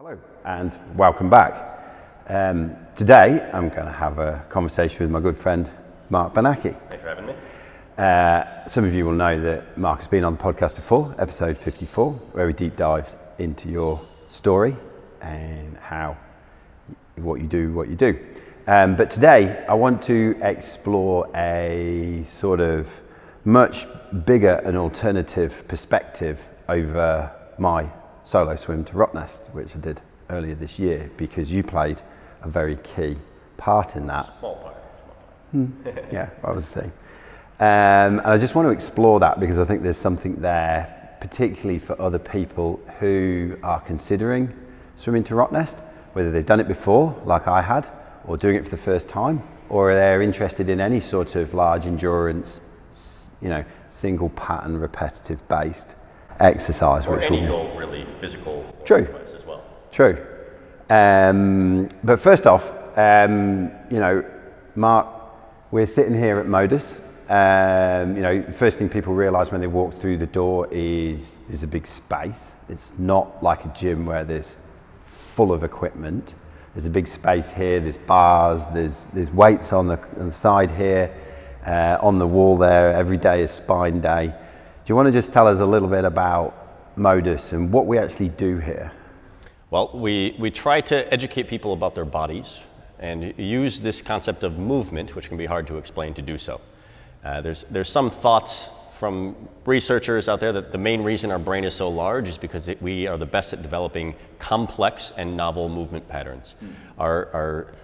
Hello and welcome back. Um, today I'm going to have a conversation with my good friend Mark Banaki. Thanks for having me. Uh, some of you will know that Mark has been on the podcast before, episode 54, where we deep dived into your story and how, what you do, what you do. Um, but today I want to explore a sort of much bigger and alternative perspective over my solo swim to Rottnest, which I did earlier this year, because you played a very key part in that. Small part. Small part. yeah, I would say. Um, and I just want to explore that because I think there's something there, particularly for other people who are considering swimming to Rottnest, whether they've done it before, like I had, or doing it for the first time, or they're interested in any sort of large endurance, you know, single pattern, repetitive based exercise. Or which any will- goal, really physical True. as well. True. Um, but first off, um, you know, Mark, we're sitting here at Modus. Um, you know, the first thing people realise when they walk through the door is there's a big space. It's not like a gym where there's full of equipment. There's a big space here. There's bars. There's there's weights on the, on the side here, uh, on the wall there. Every day is spine day. Do you want to just tell us a little bit about Modus and what we actually do here? Well, we, we try to educate people about their bodies and use this concept of movement, which can be hard to explain, to do so. Uh, there's, there's some thoughts from researchers out there that the main reason our brain is so large is because it, we are the best at developing complex and novel movement patterns. Our, our,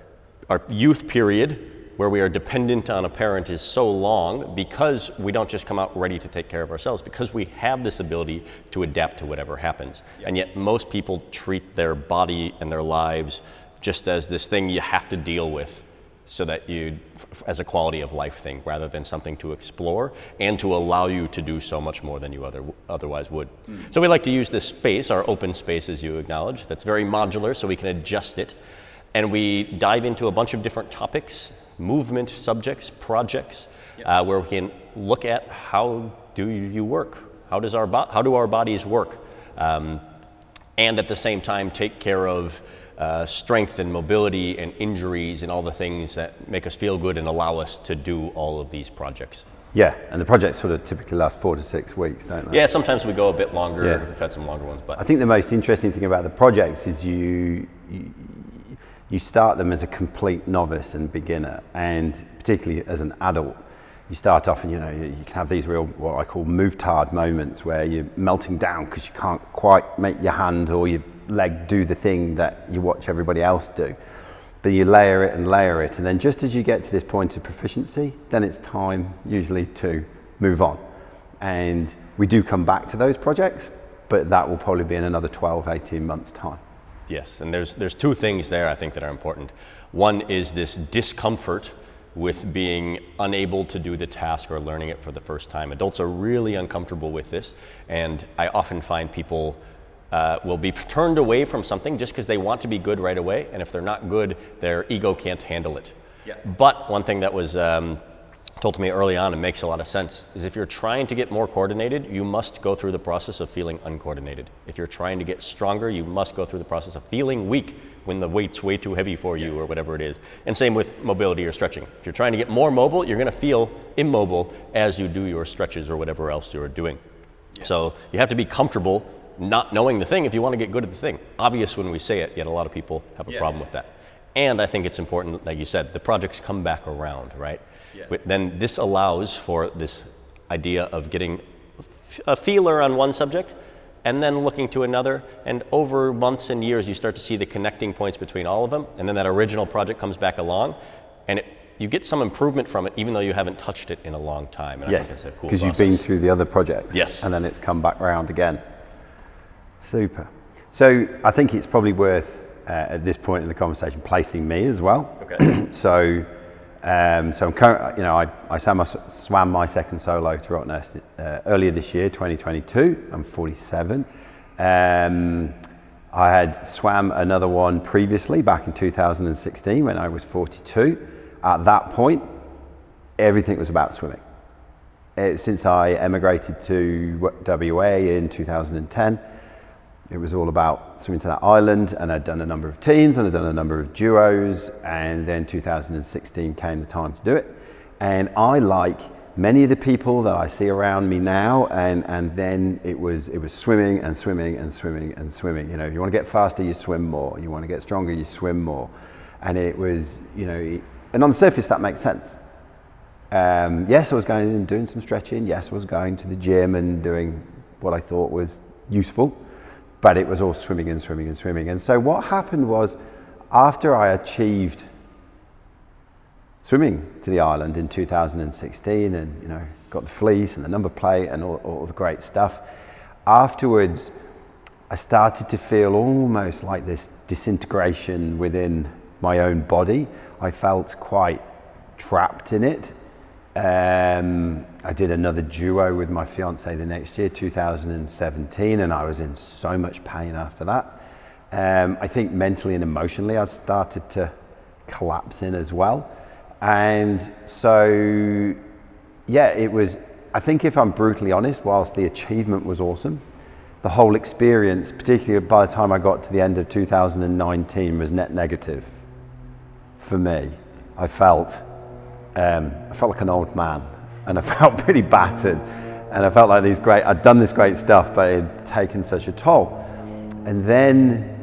our youth period, where we are dependent on a parent, is so long because we don't just come out ready to take care of ourselves, because we have this ability to adapt to whatever happens. And yet, most people treat their body and their lives just as this thing you have to deal with so that you as a quality of life thing rather than something to explore and to allow you to do so much more than you other, otherwise would. Hmm. So we like to use this space our open space as you acknowledge that's very modular so we can adjust it. And we dive into a bunch of different topics movement subjects projects uh, where we can look at how do you work how does our bo- how do our bodies work um, and at the same time take care of uh, strength and mobility and injuries and all the things that make us feel good and allow us to do all of these projects. Yeah, and the projects sort of typically last four to six weeks, don't they? Yeah, sometimes we go a bit longer. Yeah. We've had some longer ones, but I think the most interesting thing about the projects is you, you you start them as a complete novice and beginner, and particularly as an adult, you start off and you know you, can have these real what I call move-tard moments where you're melting down because you can't quite make your hand or your leg do the thing that you watch everybody else do. But you layer it and layer it, and then just as you get to this point of proficiency, then it's time usually to move on. And we do come back to those projects, but that will probably be in another 12, 18 months' time. Yes, and there's there's two things there I think that are important. One is this discomfort with being unable to do the task or learning it for the first time. Adults are really uncomfortable with this, and I often find people uh, will be turned away from something just because they want to be good right away, and if they're not good, their ego can't handle it. Yeah. But one thing that was um, told to me early on and makes a lot of sense is if you're trying to get more coordinated, you must go through the process of feeling uncoordinated. If you're trying to get stronger, you must go through the process of feeling weak when the weight's way too heavy for you or whatever it is. And same with mobility or stretching. If you're trying to get more mobile, you're going to feel immobile as you do your stretches or whatever else you're doing. So you have to be comfortable not knowing the thing if you want to get good at the thing. Obvious when we say it, yet a lot of people have a Yeah. problem with that. And I think it's important, like you said, the projects come back around, right? Yeah. Then this allows for this idea of getting a feeler on one subject and then looking to another. And over months and years, you start to see the connecting points between all of them. And then that original project comes back along and it, you get some improvement from it, even though you haven't touched it in a long time. And I Yes, a cool because you've been through the other projects. Yes. And then it's come back round again. Super. So I think it's probably worth, uh, at this point in the conversation, placing me as well. Okay. So, um, so I'm current, you know, I, I swam my, swam my second solo to Rottnest uh, earlier this year, 2022. I'm 47. Um, I had swam another one previously back in 2016 when I was 42. At that point, everything was about swimming. Uh, since I emigrated to WA in 2010, it was all about swimming to that island, and I'd done a number of teams and I'd done a number of duos, and then 2016 came the time to do it. And I like many of the people that I see around me now, and, and then it was, it was swimming and swimming and swimming and swimming. You know, you want to get faster, you swim more. You want to get stronger, you swim more. And it was, you know, and on the surface, that makes sense. Um, yes, I was going and doing some stretching. Yes, I was going to the gym and doing what I thought was useful, but it was all swimming and swimming and swimming. And so what happened was, after I achieved swimming to the island in 2016 and you know got the fleece and the number plate and all, all the great stuff afterwards i started to feel almost like this disintegration within my own body i felt quite trapped in it um, i did another duo with my fiance the next year 2017 and i was in so much pain after that um, i think mentally and emotionally i started to collapse in as well and so, yeah, it was, I think if I'm brutally honest, whilst the achievement was awesome, the whole experience, particularly by the time I got to the end of 2019, was net negative for me. I felt, um, I felt like an old man and I felt pretty battered. And I felt like these great, I'd done this great stuff, but it had taken such a toll. And then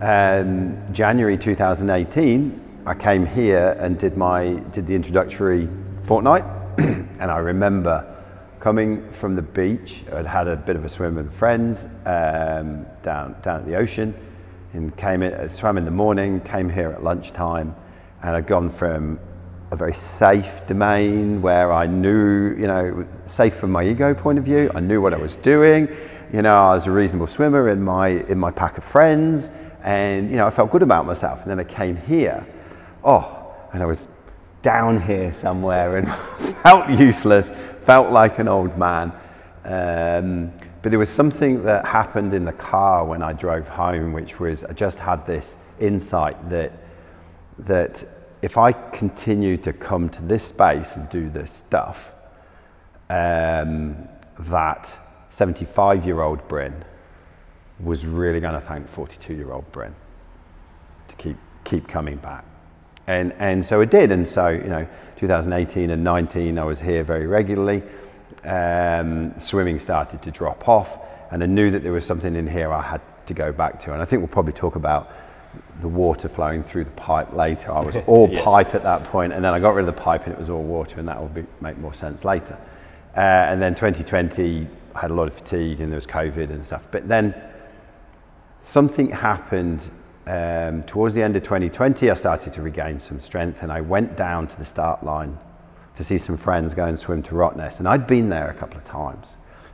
um, January 2018, I came here and did my did the introductory fortnight, and I remember coming from the beach. I'd had a bit of a swim with friends um, down down at the ocean, and came in, swam in the morning. Came here at lunchtime, and I'd gone from a very safe domain where I knew, you know, safe from my ego point of view. I knew what I was doing. You know, I was a reasonable swimmer in my in my pack of friends, and you know, I felt good about myself. And then I came here oh, and I was down here somewhere and felt useless, felt like an old man. Um, but there was something that happened in the car when I drove home, which was I just had this insight that, that if I continue to come to this space and do this stuff, um, that 75 year old Bryn was really going to thank 42 year old Bryn to keep, keep coming back. And, and so it did. And so, you know, 2018 and 19, I was here very regularly. Um, swimming started to drop off, and I knew that there was something in here I had to go back to. And I think we'll probably talk about the water flowing through the pipe later. I was all yeah. pipe at that point, and then I got rid of the pipe and it was all water, and that will be, make more sense later. Uh, and then 2020, I had a lot of fatigue and there was COVID and stuff. But then something happened um, towards the end of 2020, I started to regain some strength and I went down to the start line to see some friends go and swim to Rottnest. And I'd been there a couple of times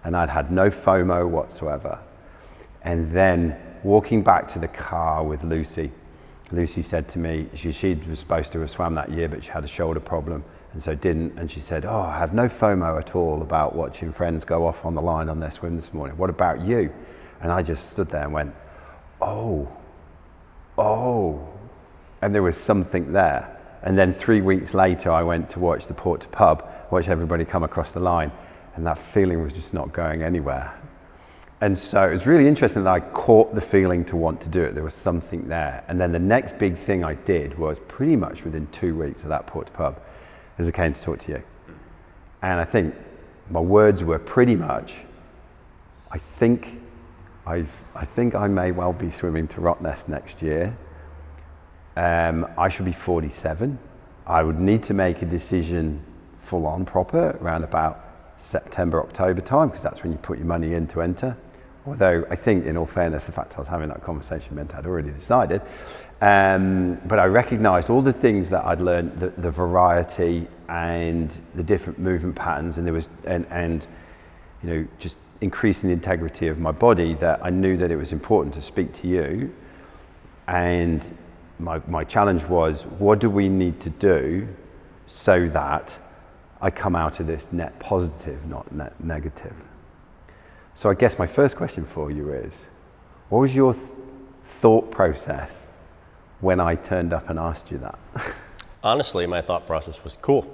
and I'd had no FOMO whatsoever. And then walking back to the car with Lucy, Lucy said to me, she, she was supposed to have swam that year, but she had a shoulder problem and so didn't. And she said, Oh, I have no FOMO at all about watching friends go off on the line on their swim this morning. What about you? And I just stood there and went, Oh, oh, and there was something there. And then three weeks later, I went to watch the Port to Pub, watch everybody come across the line, and that feeling was just not going anywhere. And so it was really interesting that I caught the feeling to want to do it. There was something there. And then the next big thing I did was pretty much within two weeks of that Port to Pub, as I came to talk to you. And I think my words were pretty much, I think I've, I think I may well be swimming to Rottnest next year. Um, I should be 47. I would need to make a decision full on proper around about September, October time, because that's when you put your money in to enter. Although I think, in all fairness, the fact I was having that conversation meant I'd already decided. Um, but I recognised all the things that I'd learned, the, the, variety and the different movement patterns, and there was, and, and you know, just increasing the integrity of my body that I knew that it was important to speak to you. And my, my challenge was what do we need to do so that I come out of this net positive, not net negative? So I guess my first question for you is what was your th- thought process when I turned up and asked you that? Honestly, my thought process was cool.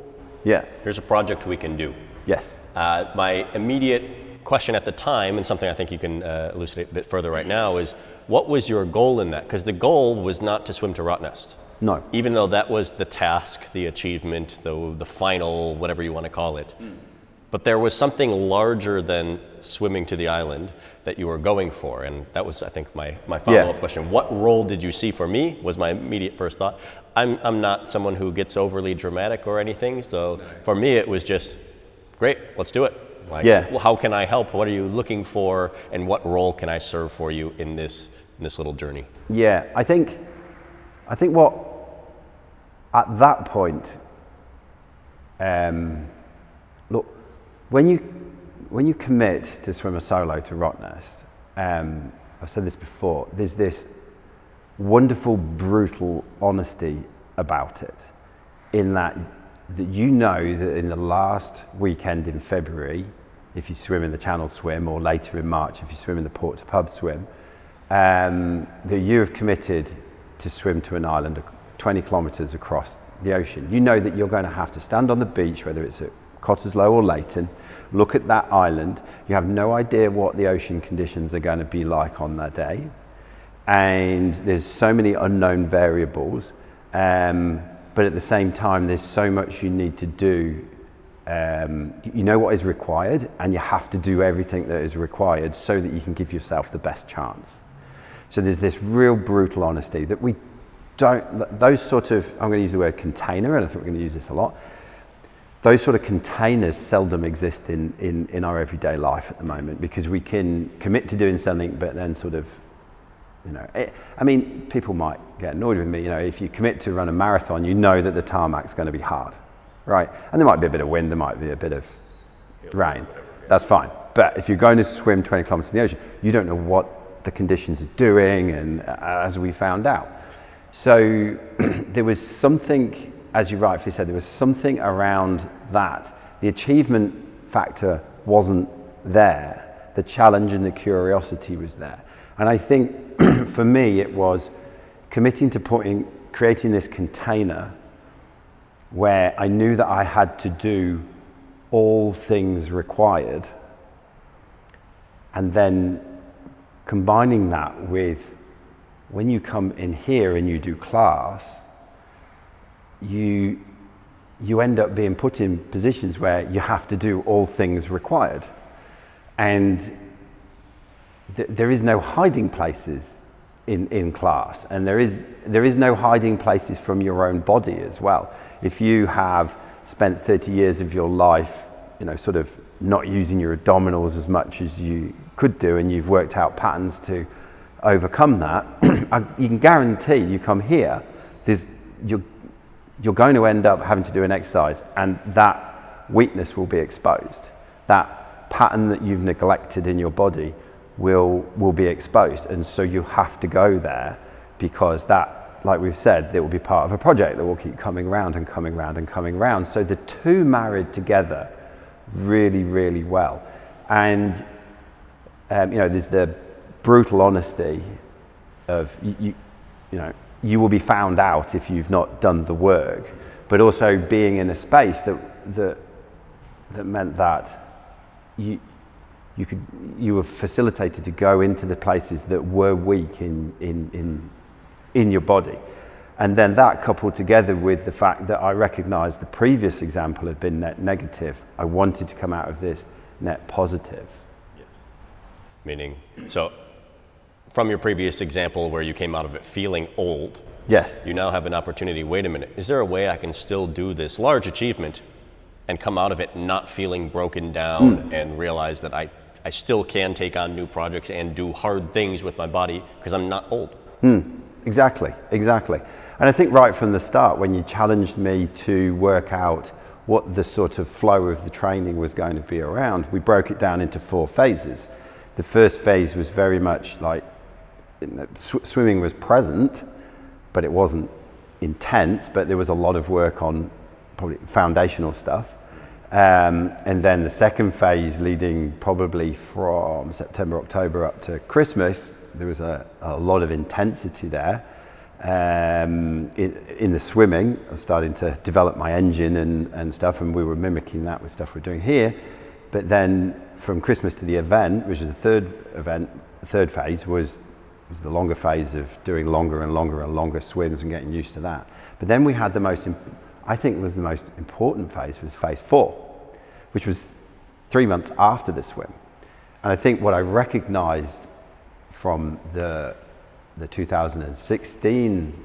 Yeah. Here's a project we can do. Yes. Uh, my immediate question at the time, and something I think you can uh, elucidate a bit further right now, is what was your goal in that? Because the goal was not to swim to Rottnest. No. Even though that was the task, the achievement, the, the final, whatever you want to call it. But there was something larger than swimming to the island that you were going for. And that was, I think, my, my follow up Yeah. question. What role did you see for me? Was my immediate first thought. I'm, I'm not someone who gets overly dramatic or anything. So for me, it was just great, let's do it. Like, Yeah. well, how can I help? What are you looking for? And what role can I serve for you in this, in this little journey? Yeah, I think, I think what, at that point, um, when you, when you commit to swim a solo to Rottnest, um, I've said this before, there's this wonderful, brutal honesty about it, in that, that you know that in the last weekend in February, if you swim in the Channel Swim, or later in March if you swim in the Port to Pub Swim, um, that you have committed to swim to an island 20 kilometres across the ocean. You know that you're going to have to stand on the beach, whether it's at Cottesloe or Leighton, look at that island. You have no idea what the ocean conditions are going to be like on that day. And there's so many unknown variables. Um, but at the same time, there's so much you need to do. Um, you know what is required, and you have to do everything that is required so that you can give yourself the best chance. So there's this real brutal honesty that we don't, those sort of, I'm going to use the word container, and I think we're going to use this a lot. Those sort of containers seldom exist in, in, in our everyday life at the moment because we can commit to doing something, but then sort of, you know, it, I mean, people might get annoyed with me. You know, if you commit to run a marathon, you know that the tarmac's going to be hard, right? And there might be a bit of wind, there might be a bit of rain. That's fine. But if you're going to swim 20 kilometers in the ocean, you don't know what the conditions are doing, and uh, as we found out. So there was something, as you rightfully said, there was something around that. The achievement factor wasn't there. The challenge and the curiosity was there. And I think for me, it was committing to putting, creating this container where I knew that I had to do all things required and then combining that with when you come in here and you do class, you, you end up being put in positions where you have to do all things required. And th- there is no hiding places in, in class, and there is, there is no hiding places from your own body as well. If you have spent 30 years of your life, you know, sort of not using your abdominals as much as you could do, and you've worked out patterns to overcome that, you can guarantee you come here, there's, you're, you're going to end up having to do an exercise, and that weakness will be exposed. That pattern that you've neglected in your body will, will be exposed. And so you have to go there because that, like we've said, it will be part of a project that will keep coming round and coming round and coming round. So the two married together really, really well. And um, you know, there's the brutal honesty of you, you, you know, you will be found out if you've not done the work, but also being in a space that that that meant that you you could you were facilitated to go into the places that were weak in in in in your body. And then that coupled together with the fact that I recognized the previous example had been net negative, I wanted to come out of this net positive. Meaning, so from your previous example where you came out of it feeling old, Yes. you now have an opportunity. Wait a minute, is there a way I can still do this large achievement and come out of it not feeling broken down hmm. and realize that I, I still can take on new projects and do hard things with my body because I'm not old? Hmm. Exactly, exactly. And I think right from the start, when you challenged me to work out what the sort of flow of the training was going to be around, we broke it down into four phases. The first phase was very much like sw- swimming was present, but it wasn't intense, but there was a lot of work on probably foundational stuff. Um, and then the second phase, leading probably from September, October up to Christmas, there was a, a lot of intensity there. Um, in, in the swimming, I was starting to develop my engine and, and stuff, and we were mimicking that with stuff we're doing here. But then from Christmas to the event, which is the third event, third phase was, was the longer phase of doing longer and longer and longer swims and getting used to that. But then we had the most, I think was the most important phase was phase four, which was three months after the swim. And I think what I recognized from the, the 2016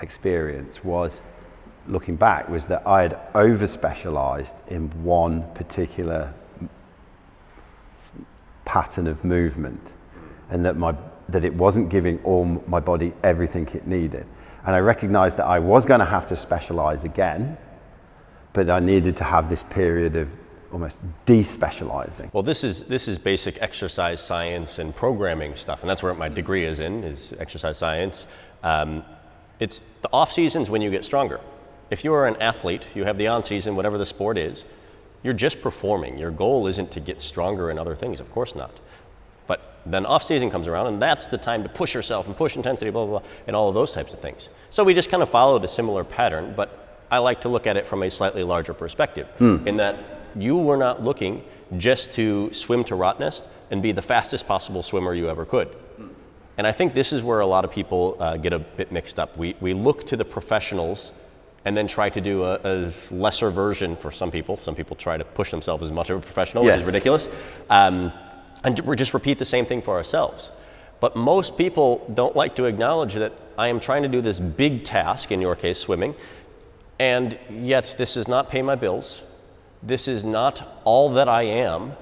experience was looking back was that I had over specialized in one particular pattern of movement and that my that it wasn't giving all my body everything it needed and I recognized that I was going to have to specialize again but I needed to have this period of almost despecializing. Well, this is this is basic exercise science and programming stuff, and that's where my degree is in is exercise science. Um, it's the off seasons when you get stronger. If you are an athlete, you have the on season, whatever the sport is. You're just performing. Your goal isn't to get stronger in other things, of course not. Then off season comes around, and that's the time to push yourself and push intensity, blah blah blah, and all of those types of things. So we just kind of followed a similar pattern, but I like to look at it from a slightly larger perspective, hmm. in that you were not looking just to swim to Rottnest and be the fastest possible swimmer you ever could. And I think this is where a lot of people uh, get a bit mixed up. We, we look to the professionals and then try to do a, a, lesser version for some people. Some people try to push themselves as much of a professional, yes. which is ridiculous. Um, and we just repeat the same thing for ourselves. But most people don't like to acknowledge that I am trying to do this big task, in your case, swimming, and yet this does not pay my bills. This is not all that I am,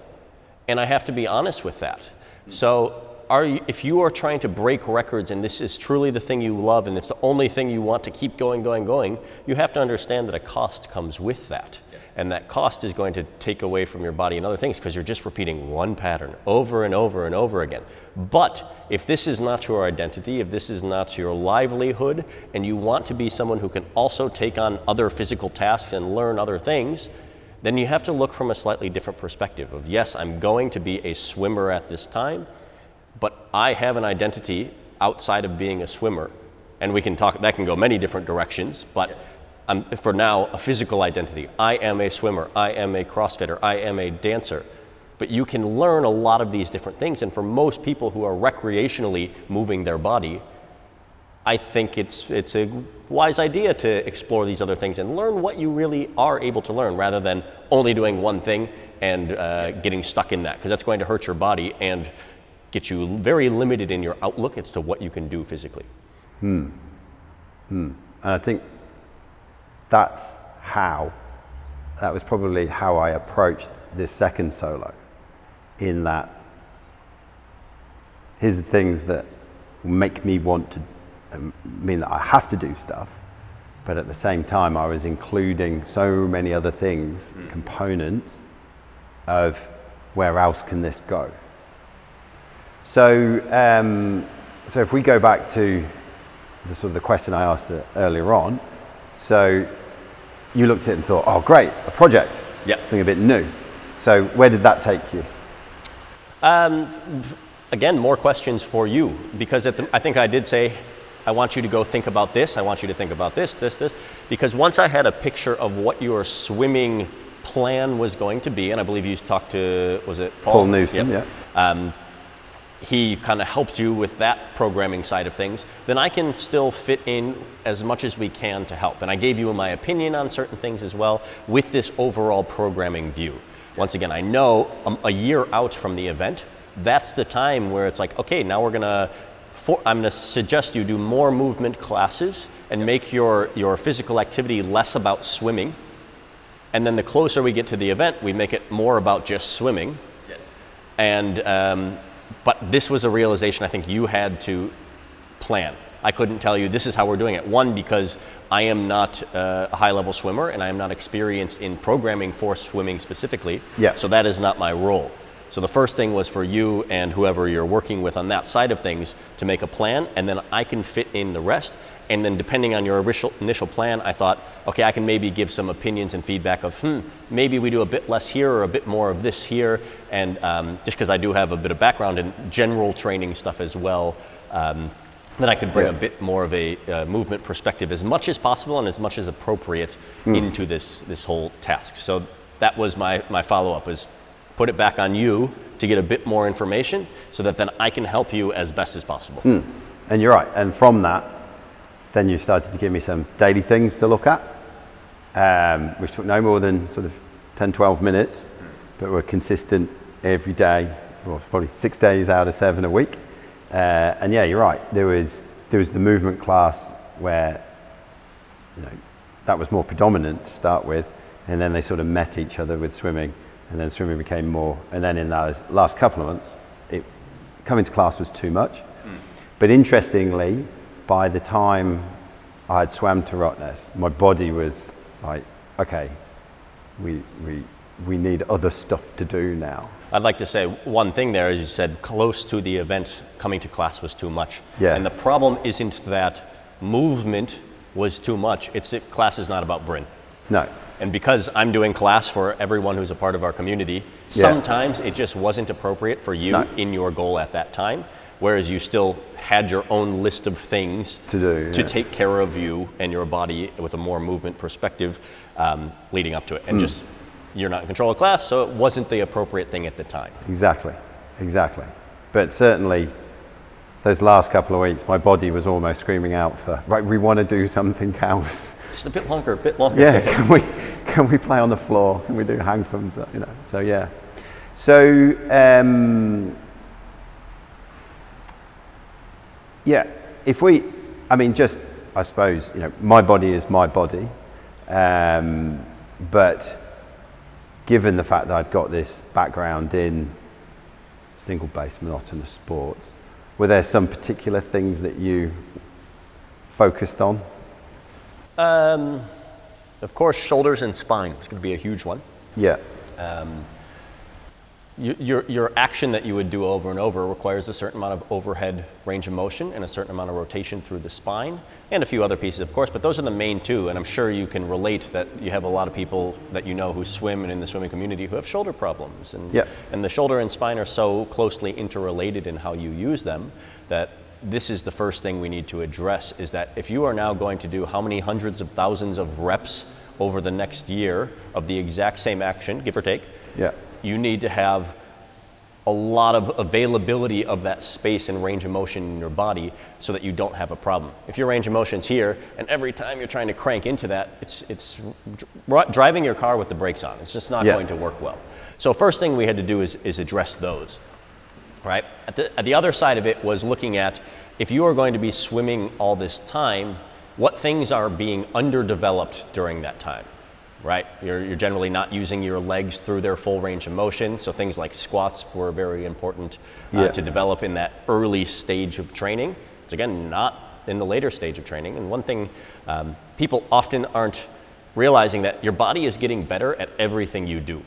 and I have to be honest with that. So, you, if you are trying to break records and this is truly the thing you love and it's the only thing you want to keep going, going, going, you have to understand that a cost comes with that. Yes. And that cost is going to take away from your body and other things because you're just repeating one pattern over and over and over again. But if this is not your identity, if this is not your livelihood, and you want to be someone who can also take on other physical tasks and learn other things, then you have to look from a slightly different perspective of yes, I'm going to be a swimmer at this time, but I have an identity outside of being a swimmer. And we can talk, that can go many different directions, but I'm, for now, a physical identity. I am a swimmer, I am a CrossFitter, I am a dancer. But you can learn a lot of these different things, and for most people who are recreationally moving their body, I think it's, it's a wise idea to explore these other things and learn what you really are able to learn rather than only doing one thing and uh, getting stuck in that, because that's going to hurt your body and get you very limited in your outlook as to what you can do physically. Hmm. Hmm. I think that's how, that was probably how I approached this second solo, in that here's the things that make me want to mean that I have to do stuff, but at the same time, I was including so many other things, mm. components of where else can this go. So, um, so if we go back to the sort of the question I asked earlier on, so you looked at it and thought, oh, great, a project, yeah, something a bit new. So where did that take you? Um, again, more questions for you because the, I think I did say I want you to go think about this. I want you to think about this, this, this. Because once I had a picture of what your swimming plan was going to be, and I believe you talked to, was it Paul? Paul Newsome, yep. yeah. Um, he kind of helped you with that programming side of things, then I can still fit in as much as we can to help. And I gave you my opinion on certain things as well with this overall programming view. Once again, I know a year out from the event, that's the time where it's like, okay, now we're going to for, I'm going to suggest you do more movement classes and make your, your physical activity less about swimming. And then the closer we get to the event, we make it more about just swimming. Yes. And, um, but this was a realization I think you had to plan. I couldn't tell you this is how we're doing it. One, because I am not uh, a high level swimmer and I am not experienced in programming for swimming specifically. Yeah. So that is not my role. So the first thing was for you and whoever you're working with on that side of things to make a plan, and then I can fit in the rest. And then depending on your initial, initial plan, I thought, okay, I can maybe give some opinions and feedback of, hmm, maybe we do a bit less here or a bit more of this here. And um, just because I do have a bit of background in general training stuff as well, um, then I could bring yeah. a bit more of a uh, movement perspective as much as possible and as much as appropriate mm. into this, this whole task. So that was my, my follow up was put it back on you to get a bit more information so that then I can help you as best as possible. And you're right. And from that, then you started to give me some daily things to look at, um, which took no more than sort of 10, 12 minutes, but were consistent every day, well, probably six days out of seven a week. Uh, and yeah, you're right. There was there was the movement class where you know that was more predominant to start with, and then they sort of met each other with swimming, and then swimming became more. And then in those last couple of months, it coming to class was too much. But interestingly, by the time I had swam to Rottnest, my body was like, okay, we, we, we need other stuff to do now. I'd like to say one thing there, as you said, close to the event, coming to class was too much. Yeah. And the problem isn't that movement was too much, it's that class is not about Bryn. No, And because I'm doing class for everyone who's a part of our community, Yeah. sometimes it just wasn't appropriate for you No. in your goal at that time, whereas you still had your own list of things To do, to take care of you and your body with a more movement perspective um, leading up to it. And just you're not in control of class, so it wasn't the appropriate thing at the time. exactly, exactly. But certainly, those last couple of weeks, my body was almost screaming out for, right, we want to do something else. Just a bit longer, a bit longer. yeah, can we can we play on the floor? Can we do hang from the, you know? So yeah. So um, yeah, if we, I mean, just I suppose you know, my body is my body, um, but given the fact that I'd got this background in single base monotonous sports, were there some particular things that you focused on? Um, of course, shoulders and spine is going to be a huge one. Yeah. Y- Your, your action that you would do over and over requires a certain amount of overhead range of motion and a certain amount of rotation through the spine and a few other pieces, of course, but those are the main two. And I'm sure you can relate that you have a lot of people that you know who swim and in the swimming community who have shoulder problems. And, Yeah. and the shoulder and spine are so closely interrelated in how you use them that this is the first thing we need to address is that if you are now going to do how many hundreds of thousands of reps over the next year of the exact same action, give or take, Yeah. You need to have a lot of availability of that space and range of motion in your body so that you don't have a problem. If your range of motion's here and every time you're trying to crank into that, it's, it's dri- driving your car with the brakes on. It's just not Yeah. going to work well. So first thing we had to do is, is address those right? At the, at the other side of it was looking at if you are going to be swimming all this time, what things are being underdeveloped during that time, right? You're, you're generally not using your legs through their full range of motion, so things like squats were very important uh, Yeah. to develop in that early stage of training. It's again not in the later stage of training. And one thing um, people often aren't realizing that your body is getting better at everything you do.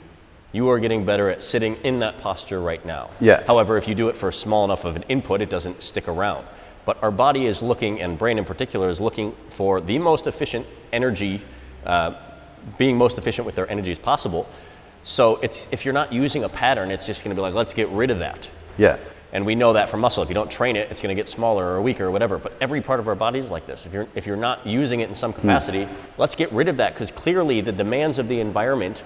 You are getting better at sitting in that posture right now. Yeah. However, if you do it for small enough of an input, it doesn't stick around. But our body is looking, and brain in particular, is looking for the most efficient energy, uh, being most efficient with their energy as possible. So it's, if you're not using a pattern, it's just going to be like, let's get rid of that. Yeah. And we know that from muscle. If you don't train it, it's going to get smaller or weaker or whatever. But every part of our body is like this. If you're, if you're not using it in some hmm. capacity, let's get rid of that because clearly the demands of the environment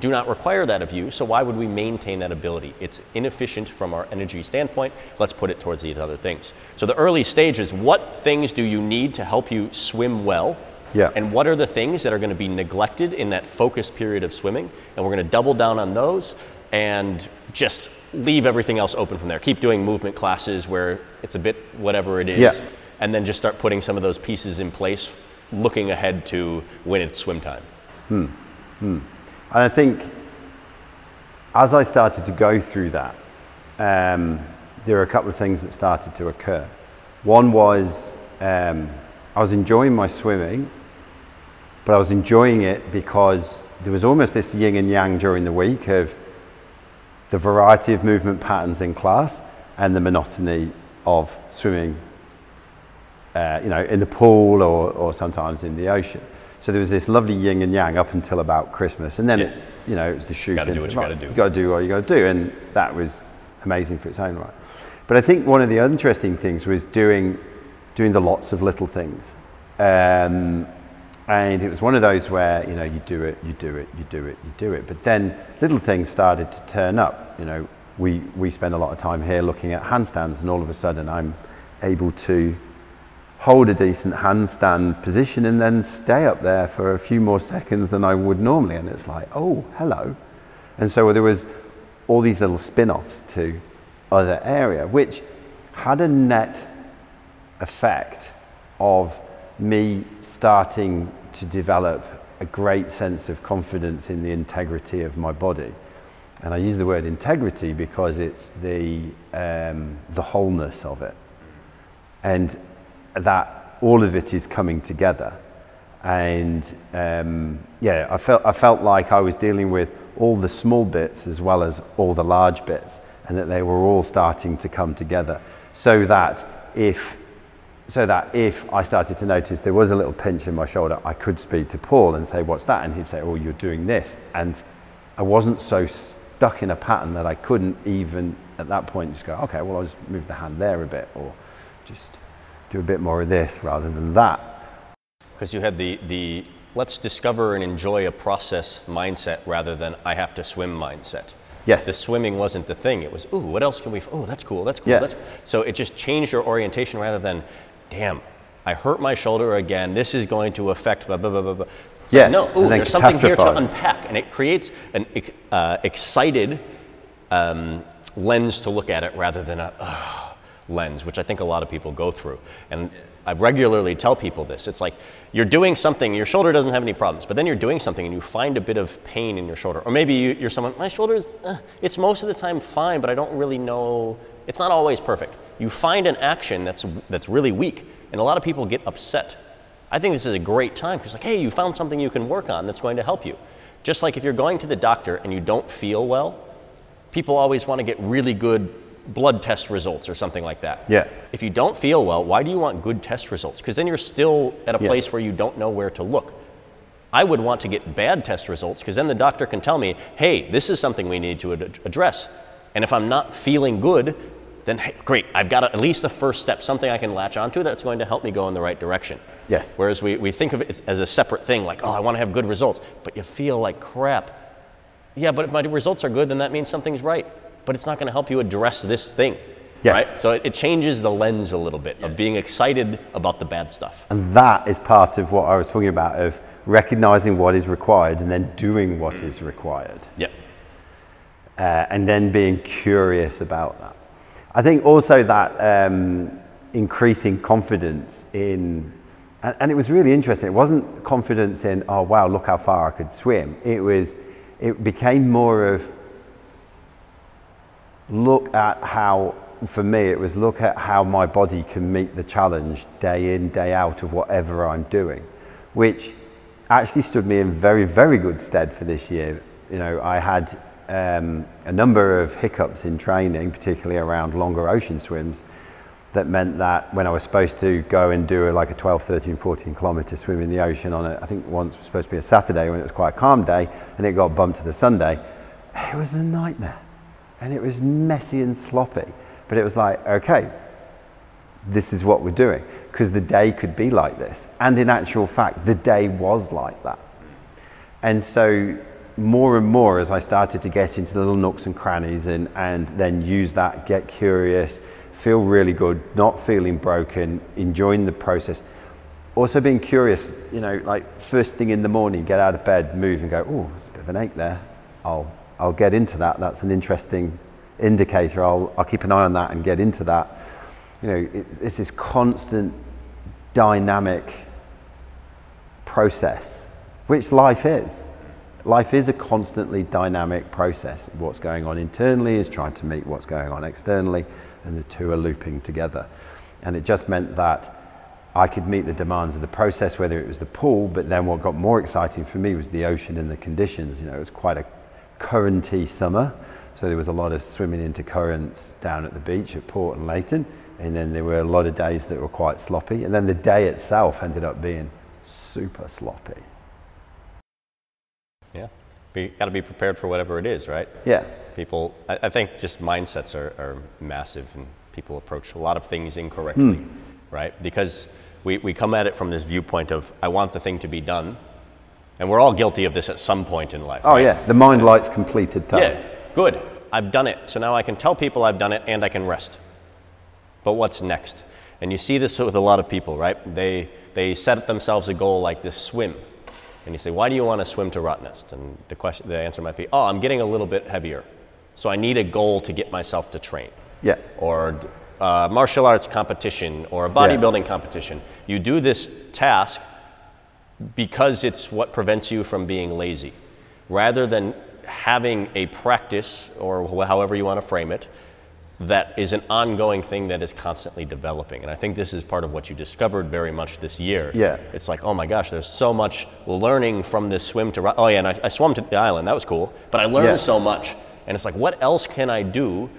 do not require that of you. So why would we maintain that ability? It's inefficient from our energy standpoint. Let's put it towards these other things. So the early stage is what things do you need to help you swim well? Yeah. And what are the things that are going to be neglected in that focused period of swimming? And we're going to double down on those and just leave everything else open from there. Keep doing movement classes where it's a bit whatever it is. Yeah. And then just start putting some of those pieces in place, looking ahead to when it's swim time. Hmm. hmm. And I think as I started to go through that, um, there were a couple of things that started to occur. One was um, I was enjoying my swimming, but I was enjoying it because there was almost this yin and yang during the week of the variety of movement patterns in class and the monotony of swimming uh, you know, in the pool or, or sometimes in the ocean. So there was this lovely yin and yang up until about Christmas, and then Yeah. it, you know, it was the shoot. Gotta do what you gotta do. You got to do what you got to do, and that was amazing for its own right. But I think one of the interesting things was doing doing the lots of little things. Um, And it was one of those where, you know, you do it, you do it, you do it, you do it. But then little things started to turn up. You know, we, we spend a lot of time here looking at handstands, and all of a sudden I'm able to hold a decent handstand position and then stay up there for a few more seconds than I would normally. And it's like, oh, hello. And so there was all these little spin-offs to other area, which had a net effect of me starting to develop a great sense of confidence in the integrity of my body. And I use the word integrity because it's the, um, the wholeness of it. And that all of it is coming together. And um, yeah, I felt, I felt like I was dealing with all the small bits as well as all the large bits, and that they were all starting to come together. So that if so that if I started to notice there was a little pinch in my shoulder, I could speak to Paul and say, What's that? And he'd say, Oh, you're doing this. And I wasn't so stuck in a pattern that I couldn't even at that point just go, Okay, well, I'll just move the hand there a bit or just do a bit more of this rather than that. Because you had the, the let's discover and enjoy a process mindset rather than I have to swim mindset. Yes. The swimming wasn't the thing. It was, ooh, what else can we, oh, that's cool, that's cool. Yeah. That's, so it just changed your orientation rather than, damn, I hurt my shoulder again. This is going to affect blah, blah, blah, blah, blah. It's Yeah, no, ooh, there's something here to unpack. And it creates an uh, excited um, lens to look at it rather than a "Ugh," lens, which I think a lot of people go through. And I regularly tell people this. It's like you're doing something, your shoulder doesn't have any problems, but then you're doing something and you find a bit of pain in your shoulder. Or maybe you, you're someone, my shoulder's, uh, it's most of the time fine, but I don't really know, it's not always perfect. You find an action that's, that's really weak, and a lot of people get upset. I think this is a great time because, like, hey, you found something you can work on that's going to help you. Just like if you're going to the doctor and you don't feel well, people always want to get really good blood test results or something like that. Yeah. If you don't feel well, why do you want good test results? Because then you're still at a Yeah. place where you don't know where to look. I would want to get bad test results because then the doctor can tell me, hey, this is something we need to ad- address. And if I'm not feeling good, then hey, great, I've got at least a first step, something I can latch onto that's going to help me go in the right direction. Yes. Whereas we, we think of it as a separate thing, like, oh, I want to have good results, but you feel like crap. Yeah, but if my results are good, then that means something's right. But it's not going to help you address this thing. Yes. Right? So it, it changes the lens a little bit of being excited about the bad stuff. And that is part of what I was talking about of recognizing what is required and then doing what is required. Yep. uh, and then being curious about that. I think also that um, increasing confidence in, and, and it was really interesting. It wasn't confidence in, oh wow, look how far I could swim. It was, it became more of look at how, for me, it was look at how my body can meet the challenge day in, day out of whatever I'm doing, which actually stood me in very, very good stead for this year. You know, I had um, a number of hiccups in training, particularly around longer ocean swims, that meant that when I was supposed to go and do a, like a 12, 13, 14 kilometer swim in the ocean on a, I think once was supposed to be a Saturday when it was quite a calm day, and it got bumped to the Sunday, it was a nightmare. And it was messy and sloppy. But it was like, okay, this is what we're doing. Because the day could be like this. And in actual fact, the day was like that. And so, more and more, as I started to get into the little nooks and crannies and, and then use that, get curious, feel really good, not feeling broken, enjoying the process. Also, being curious, you know, like first thing in the morning, get out of bed, move and go, oh, there's a bit of an ache there. I'll, I'll get into that. That's an interesting indicator. I'll, I'll keep an eye on that and get into that. You know, it, it's this constant dynamic process, which life is. Life is a constantly dynamic process. What's going on internally is trying to meet what's going on externally, and the two are looping together. And it just meant that I could meet the demands of the process, whether it was the pool, but then what got more exciting for me was the ocean and the conditions. You know, it was quite a currenty summer, so there was a lot of swimming into currents down at the beach at Port and Leighton, and then there were a lot of days that were quite sloppy, and then the day itself ended up being super sloppy. Yeah. Be, got to be prepared for whatever it is, right? Yeah, People, I, I think just mindsets are, are massive and people approach a lot of things incorrectly, hmm. right? Because we, we come at it from this viewpoint of, I want the thing to be done. And we're all guilty of this at some point in life. Oh right? yeah, the mind likes completed tasks. Yeah, good. I've done it. So now I can tell people I've done it and I can rest. But what's next? And you see this with a lot of people, right? They, they set themselves a goal like this swim. And you say, why do you want to swim to Rottnest? And the, question, the answer might be, oh, I'm getting a little bit heavier. So I need a goal to get myself to train. Yeah. Or uh, martial arts competition or a bodybuilding competition. You do this task because it's what prevents you from being lazy, rather than having a practice or however you want to frame it that is an ongoing thing that is constantly developing. And I think this is part of what you discovered very much this year. Yeah. It's like, oh my gosh, there's so much learning from this swim to. Ro- Oh yeah, and I, I swam to the island. That was cool. But I learned Yeah. so much. And it's like, what else can I do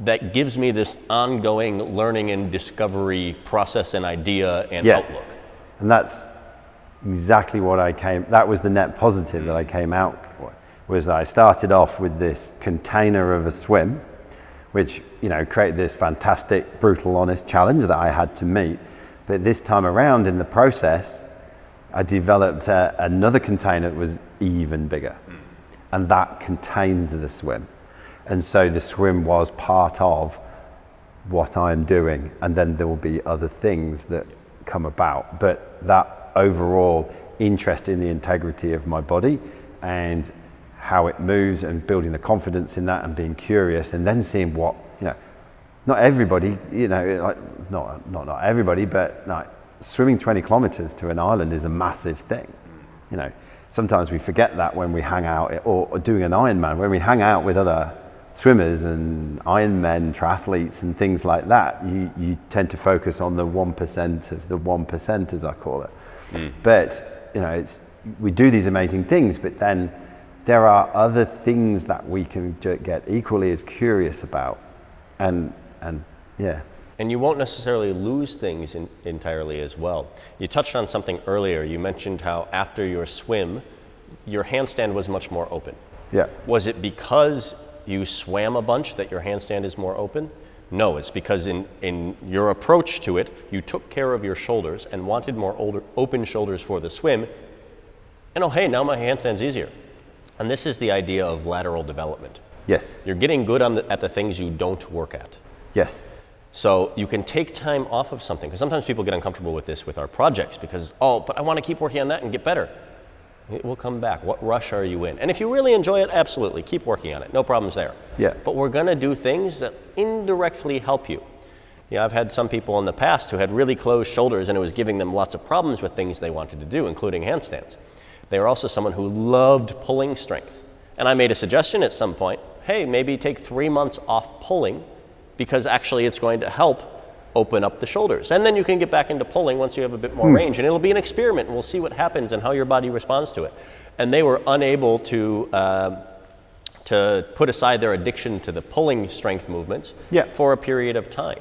that gives me this ongoing learning and discovery process and idea and Yeah. outlook? And that's exactly what I came, that was the net positive that I mm. came out with, was I started off with this container of a swim, which, you know, created this fantastic, brutal, honest challenge that I had to meet. But this time around in the process, I developed a, another container that was even bigger. Hmm. And that contained the swim. And so the swim was part of what I'm doing, and then there will be other things that come about. But that overall interest in the integrity of my body and how it moves and building the confidence in that and being curious and then seeing what, you know, not everybody, you know, like, not, not, not everybody, but like swimming 20 kilometers to an island is a massive thing. You know, sometimes we forget that when we hang out or, or doing an Ironman, when we hang out with other swimmers and Ironmen, triathletes and things like that, you, you tend to focus on the 1% of the 1%, as I call it. Hmm. But, you know, it's, we do these amazing things, but then there are other things that we can get equally as curious about. And, and yeah. And you won't necessarily lose things in, entirely as well. You touched on something earlier. You mentioned how after your swim, your handstand was much more open. Yeah. Was it because you swam a bunch that your handstand is more open? No, it's because in, in your approach to it, you took care of your shoulders and wanted more older, open shoulders for the swim. And oh, hey, now my handstand's easier. And this is the idea of lateral development. Yes. You're getting good on the, at the things you don't work at. Yes. So you can take time off of something because sometimes people get uncomfortable with this with our projects because oh, but I want to keep working on that and get better. It will come back. What rush are you in? And if you really enjoy it, absolutely keep working on it. No problems there. Yeah. But we're going to do things that indirectly help you. Yeah, I've had some people in the past who had really closed shoulders and it was giving them lots of problems with things they wanted to do, including handstands. They were also someone who loved pulling strength. And I made a suggestion at some point hey, maybe take three months off pulling because actually it's going to help open up the shoulders. And then you can get back into pulling once you have a bit more range. And it'll be an experiment and we'll see what happens and how your body responds to it. And they were unable to. um to put aside their addiction to the pulling strength movements Yeah. for a period of time.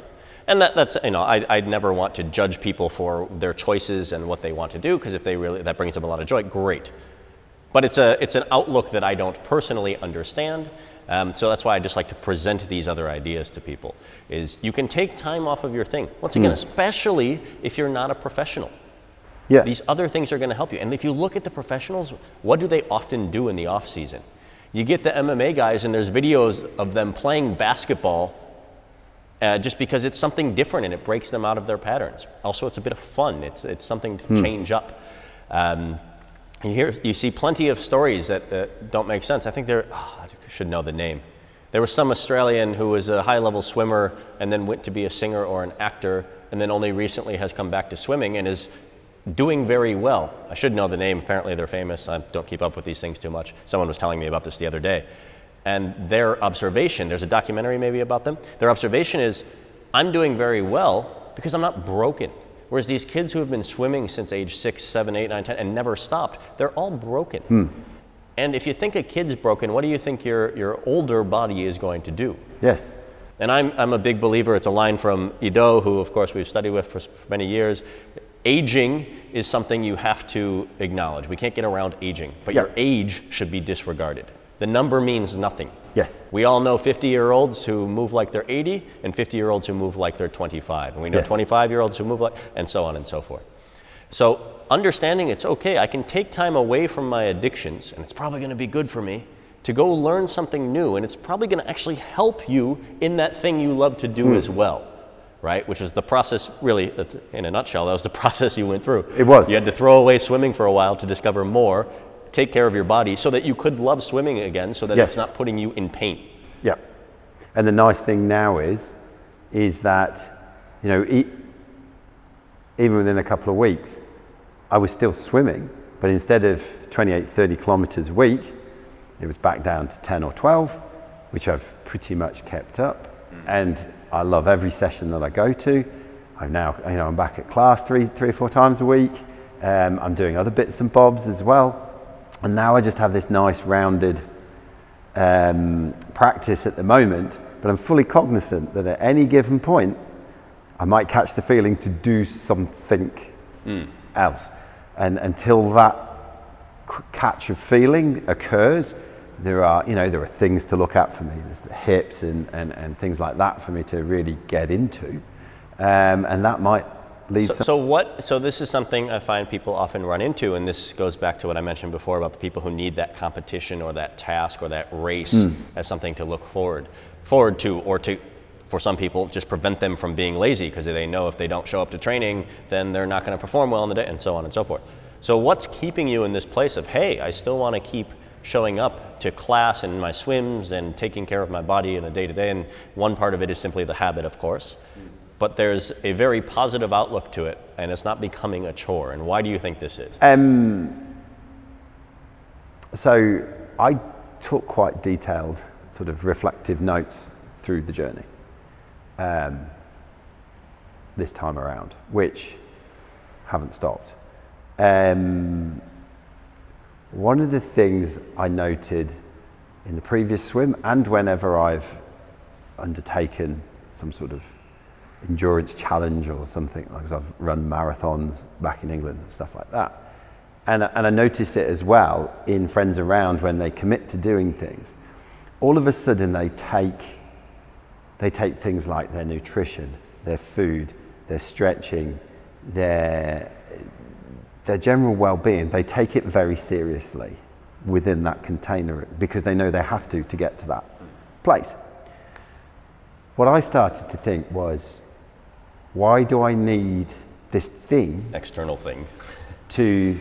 And that, that's, you know, I, I'd never want to judge people for their choices and what they want to do, because if they really, that brings them a lot of joy, great. But it's, a, it's an outlook that I don't personally understand. Um, so that's why I just like to present these other ideas to people. Is you can take time off of your thing. Once again, especially if you're not a professional. Yeah. These other things are going to help you. And if you look at the professionals, what do they often do in the off season? You get the MMA guys, and there's videos of them playing basketball uh, just because it's something different and it breaks them out of their patterns. Also, it's a bit of fun. It's, it's something to change up. Um, you, hear, you see plenty of stories that, that don't make sense. I think there, oh, I should know the name. There was some Australian who was a high level swimmer and then went to be a singer or an actor, and then only recently has come back to swimming and is doing very well. I should know the name. Apparently, they're famous. I don't keep up with these things too much. Someone was telling me about this the other day. And their observation, there's a documentary maybe about them. Their observation is, I'm doing very well because I'm not broken. Whereas these kids who have been swimming since age six, seven, eight, nine, ten, and never stopped, they're all broken. Hmm. And if you think a kid's broken, what do you think your, your older body is going to do? Yes. And I'm, I'm a big believer, it's a line from Ido, who of course we've studied with for, for many years. Aging is something you have to acknowledge. We can't get around aging, but your age should be disregarded. The number means nothing. Yes. We all know 50 year olds who move like they're 80 and 50 year olds who move like they're 25. And we know Yes. 25 year olds who move like, and so on and so forth. So, understanding it's okay, I can take time away from my addictions, and it's probably going to be good for me to go learn something new, and it's probably going to actually help you in that thing you love to do hmm. as well. Right, which is the process. Really, in a nutshell, that was the process you went through. It was. You had to throw away swimming for a while to discover more, take care of your body, so that you could love swimming again, so that Yes. it's not putting you in pain. Yeah. And the nice thing now is, is that, you know, e- even within a couple of weeks, I was still swimming, but instead of 28, 30 kilometers a week, it was back down to 10 or 12, which I've pretty much kept up. And I love every session that I go to. I'm now, you know, I'm back at class three, three or four times a week. Um, I'm doing other bits and bobs as well. And now I just have this nice rounded um, practice at the moment, but I'm fully cognizant that at any given point, I might catch the feeling to do something else. And until that catch of feeling occurs, there are, you know, there are things to look at for me. There's the hips and, and, and things like that for me to really get into. Um, and that might lead So, some- so what? So this is something I find people often run into, and this goes back to what I mentioned before about the people who need that competition or that task or that race hmm. as something to look forward forward to, or to, for some people, just prevent them from being lazy because they know if they don't show up to training, then they're not going to perform well in the day, and so on and so forth. So what's keeping you in this place of hey, I still want to keep showing up to class and my swims and taking care of my body in a day to day, and one part of it is simply the habit, of course but there's a very positive outlook to it and it's not becoming a chore and why do you think this is Um, so I took quite detailed, sort of reflective notes through the journey um, this time around, which haven't stopped. Um, one of the things I noted in the previous swim and whenever I've undertaken some sort of endurance challenge or something, like 'cause I've run marathons back in England and stuff like that. And, and I notice it as well in friends around when they commit to doing things. All of a sudden, they take, they take things like their nutrition, their food, their stretching, their, their general well being, they take it very seriously within that container because they know they have to to get to that place. What I started to think was, why do I need this thing external thing to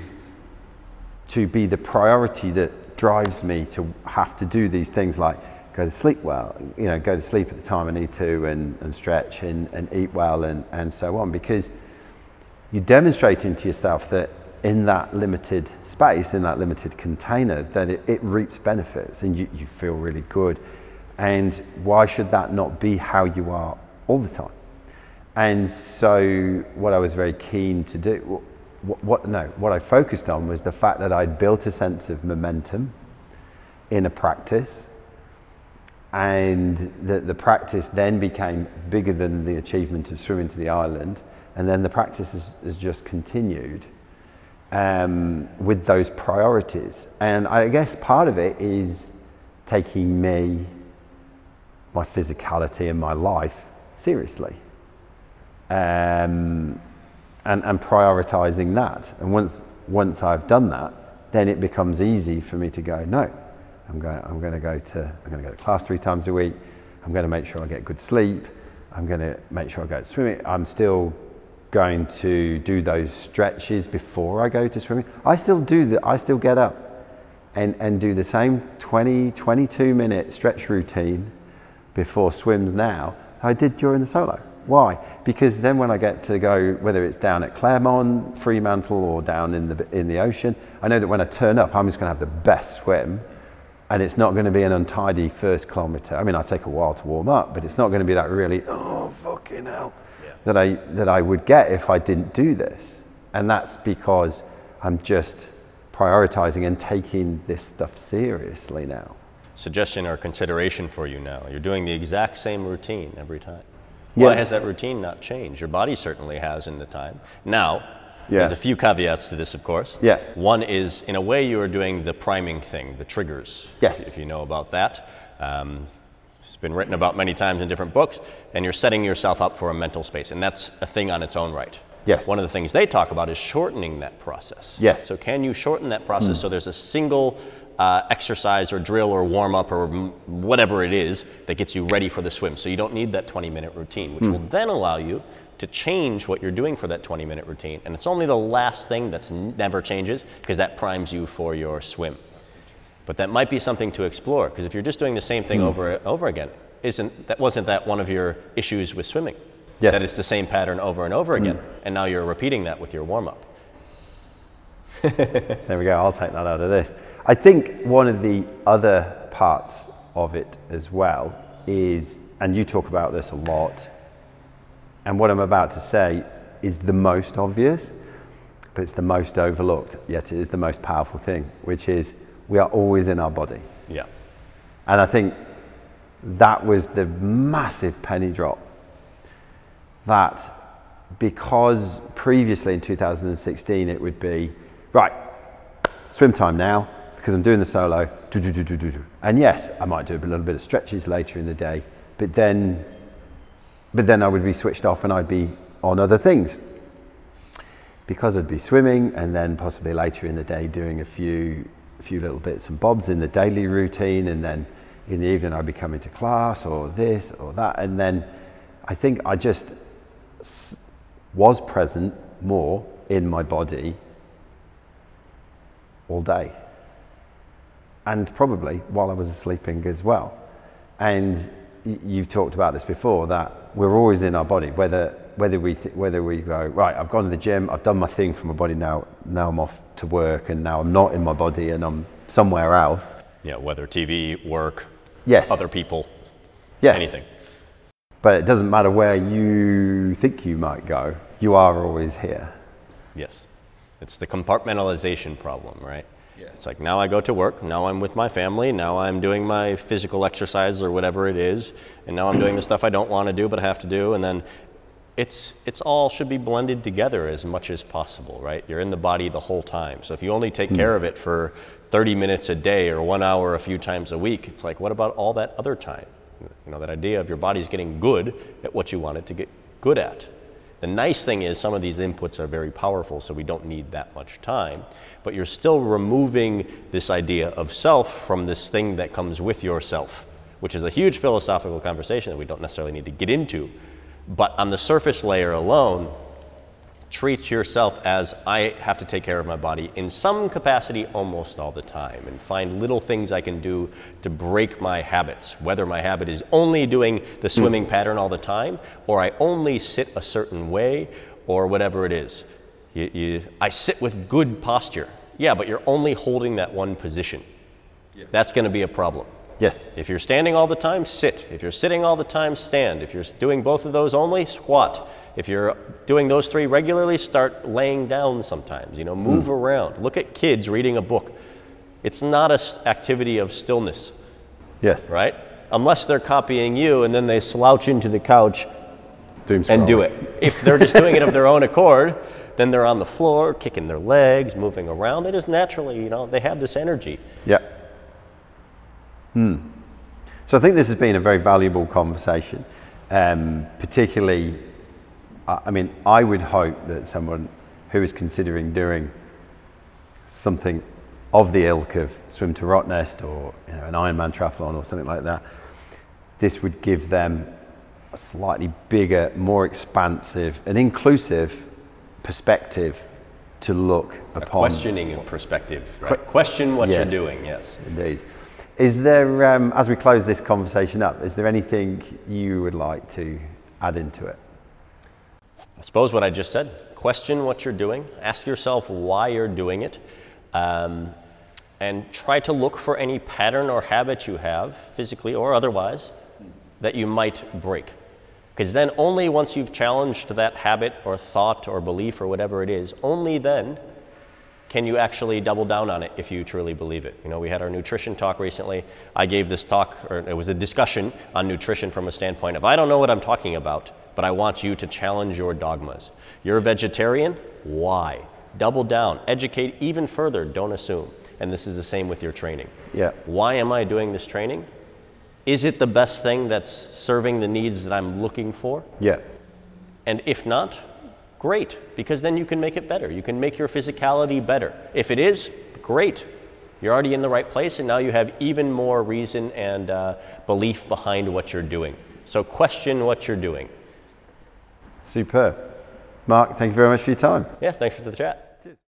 to be the priority that drives me to have to do these things like go to sleep well, you know, go to sleep at the time I need to and, and stretch and, and eat well and, and so on because you're demonstrating to yourself that in that limited space, in that limited container, that it, it reaps benefits and you, you feel really good. And why should that not be how you are all the time? And so, what I was very keen to do, what, what, no, what I focused on was the fact that I'd built a sense of momentum in a practice, and that the practice then became bigger than the achievement of swimming to the island, and then the practice has, has just continued um, with those priorities. And I guess part of it is taking me, my physicality, and my life seriously um, and, and prioritizing that. And once, once I've done that, then it becomes easy for me to go, no, I'm going, I'm going to go to, I'm going to go to class three times a week. I'm going to make sure I get good sleep. I'm going to make sure I go swimming. I'm still going to do those stretches before I go to swimming. I still do that. I still get up and, and do the same 20, 22 minute stretch routine before swims now I did during the solo. Why? Because then when I get to go, whether it's down at Claremont, Fremantle, or down in the, in the ocean, I know that when I turn up, I'm just going to have the best swim. And it's not going to be an untidy first kilometre. I mean, I take a while to warm up, but it's not going to be that really, oh, fucking hell, that, I, that I would get if I didn't do this. And that's because I'm just prioritizing and taking this stuff seriously now. suggestion or consideration for you now you're doing the exact same routine every time Yeah. why has that routine not changed your body certainly has in the time now Yeah. there's a few caveats to this of course Yeah. one is in a way you are doing the priming thing the triggers Yes. if you know about that um, it's been written about many times in different books and you're setting yourself up for a mental space and that's a thing on its own right Yes. One of the things they talk about is shortening that process. Yes. So can you shorten that process so there's a single uh, exercise or drill or warm up or whatever it is that gets you ready for the swim. So you don't need that 20 minute routine, which will hmm. then allow you to change what you're doing for that 20 minute routine. And it's only the last thing that never changes because that primes you for your swim. But that might be something to explore because if you're just doing the same thing hmm. over and over again, isn't that wasn't that one of your issues with swimming? Yes. That it's the same pattern over and over hmm. again, and now you're repeating that with your warm up. There we go. I'll take that out of this. I think one of the other parts of it as well is, and you talk about this a lot, and what I'm about to say is the most obvious, but it's the most overlooked, yet it is the most powerful thing, which is we are always in our body. Yeah. And I think that was the massive penny drop. That because previously in 2016 it would be, right, swim time now, because I'm doing the solo. And yes, I might do a little bit of stretches later in the day, but then, but then I would be switched off and I'd be on other things. Because I'd be swimming and then possibly later in the day doing a few, a few little bits and bobs in the daily routine and then in the evening I'd be coming to class or this or that. And then I think I just was present more in my body all day and probably while I was sleeping as well. And you've talked about this before that we're always in our body, whether whether we th- whether we go right. I've gone to the gym. I've done my thing for my body now. Now I'm off to work, and now I'm not in my body, and I'm somewhere else. Yeah, whether TV, work, Yes. other people, yeah. anything. But it doesn't matter where you think you might go. You are always here. Yes. It's the compartmentalization problem, right? It's like now I go to work, now I'm with my family, now I'm doing my physical exercise or whatever it is, and now I'm doing the stuff I don't want to do but I have to do, and then it's it's all should be blended together as much as possible, right? You're in the body the whole time. So if you only take hmm. care of it for 30 minutes a day or 1 hour a few times a week, it's like what about all that other time? You know, that idea of your body's getting good at what you want it to get good at. The nice thing is some of these inputs are very powerful, so we don't need that much time. But you're still removing this idea of self from this thing that comes with yourself, which is a huge philosophical conversation that we don't necessarily need to get into. But on the surface layer alone, treat yourself as I have to take care of my body in some capacity almost all the time and find little things I can do to break my habits, whether my habit is only doing the hmm. swimming pattern all the time or I only sit a certain way or whatever it is. You, you, I sit with good posture. Yeah, but you're only holding that one position. Yeah. That's going to be a problem. Yes. If you're standing all the time, sit. If you're sitting all the time, stand. If you're doing both of those only, squat. If you're doing those three regularly, start laying down sometimes. You know, move around. Look at kids reading a book. It's not an activity of stillness, Yes. right? Unless they're copying you and then they slouch into the couch Doom and do it. If they're just doing it of their own accord, then they're on the floor, kicking their legs, moving around. They just naturally, you know, they have this energy. Yeah. Hmm. So I think this has been a very valuable conversation, um, particularly. I mean, I would hope that someone who is considering doing something of the ilk of swim to Rottnest or you know, an Ironman triathlon or something like that, this would give them a slightly bigger, more expansive, and inclusive perspective to look A upon. questioning and perspective. Right? Question what Yes. you're doing, yes. Indeed. Is there, um, as we close this conversation up, is there anything you would like to add into it? I suppose what I just said. Question what you're doing. Ask yourself why you're doing it. Um, and try to look for any pattern or habit you have, physically or otherwise, that you might break. Because then, only once you've challenged that habit or thought or belief or whatever it is, only then can you actually double down on it if you truly believe it? You know, we had our nutrition talk recently. I gave this talk, or it was a discussion on nutrition from a standpoint of I don't know what I'm talking about, but I want you to challenge your dogmas. You're a vegetarian? Why? Double down, educate even further, don't assume. And this is the same with your training. Yeah. Why am I doing this training? Is it the best thing that's serving the needs that I'm looking for? Yeah. And if not, great, because then you can make it better. You can make your physicality better. If it is, great. You're already in the right place, and now you have even more reason and uh, belief behind what you're doing. So question what you're doing. Superb. Mark, thank you very much for your time. Yeah, thanks for the chat.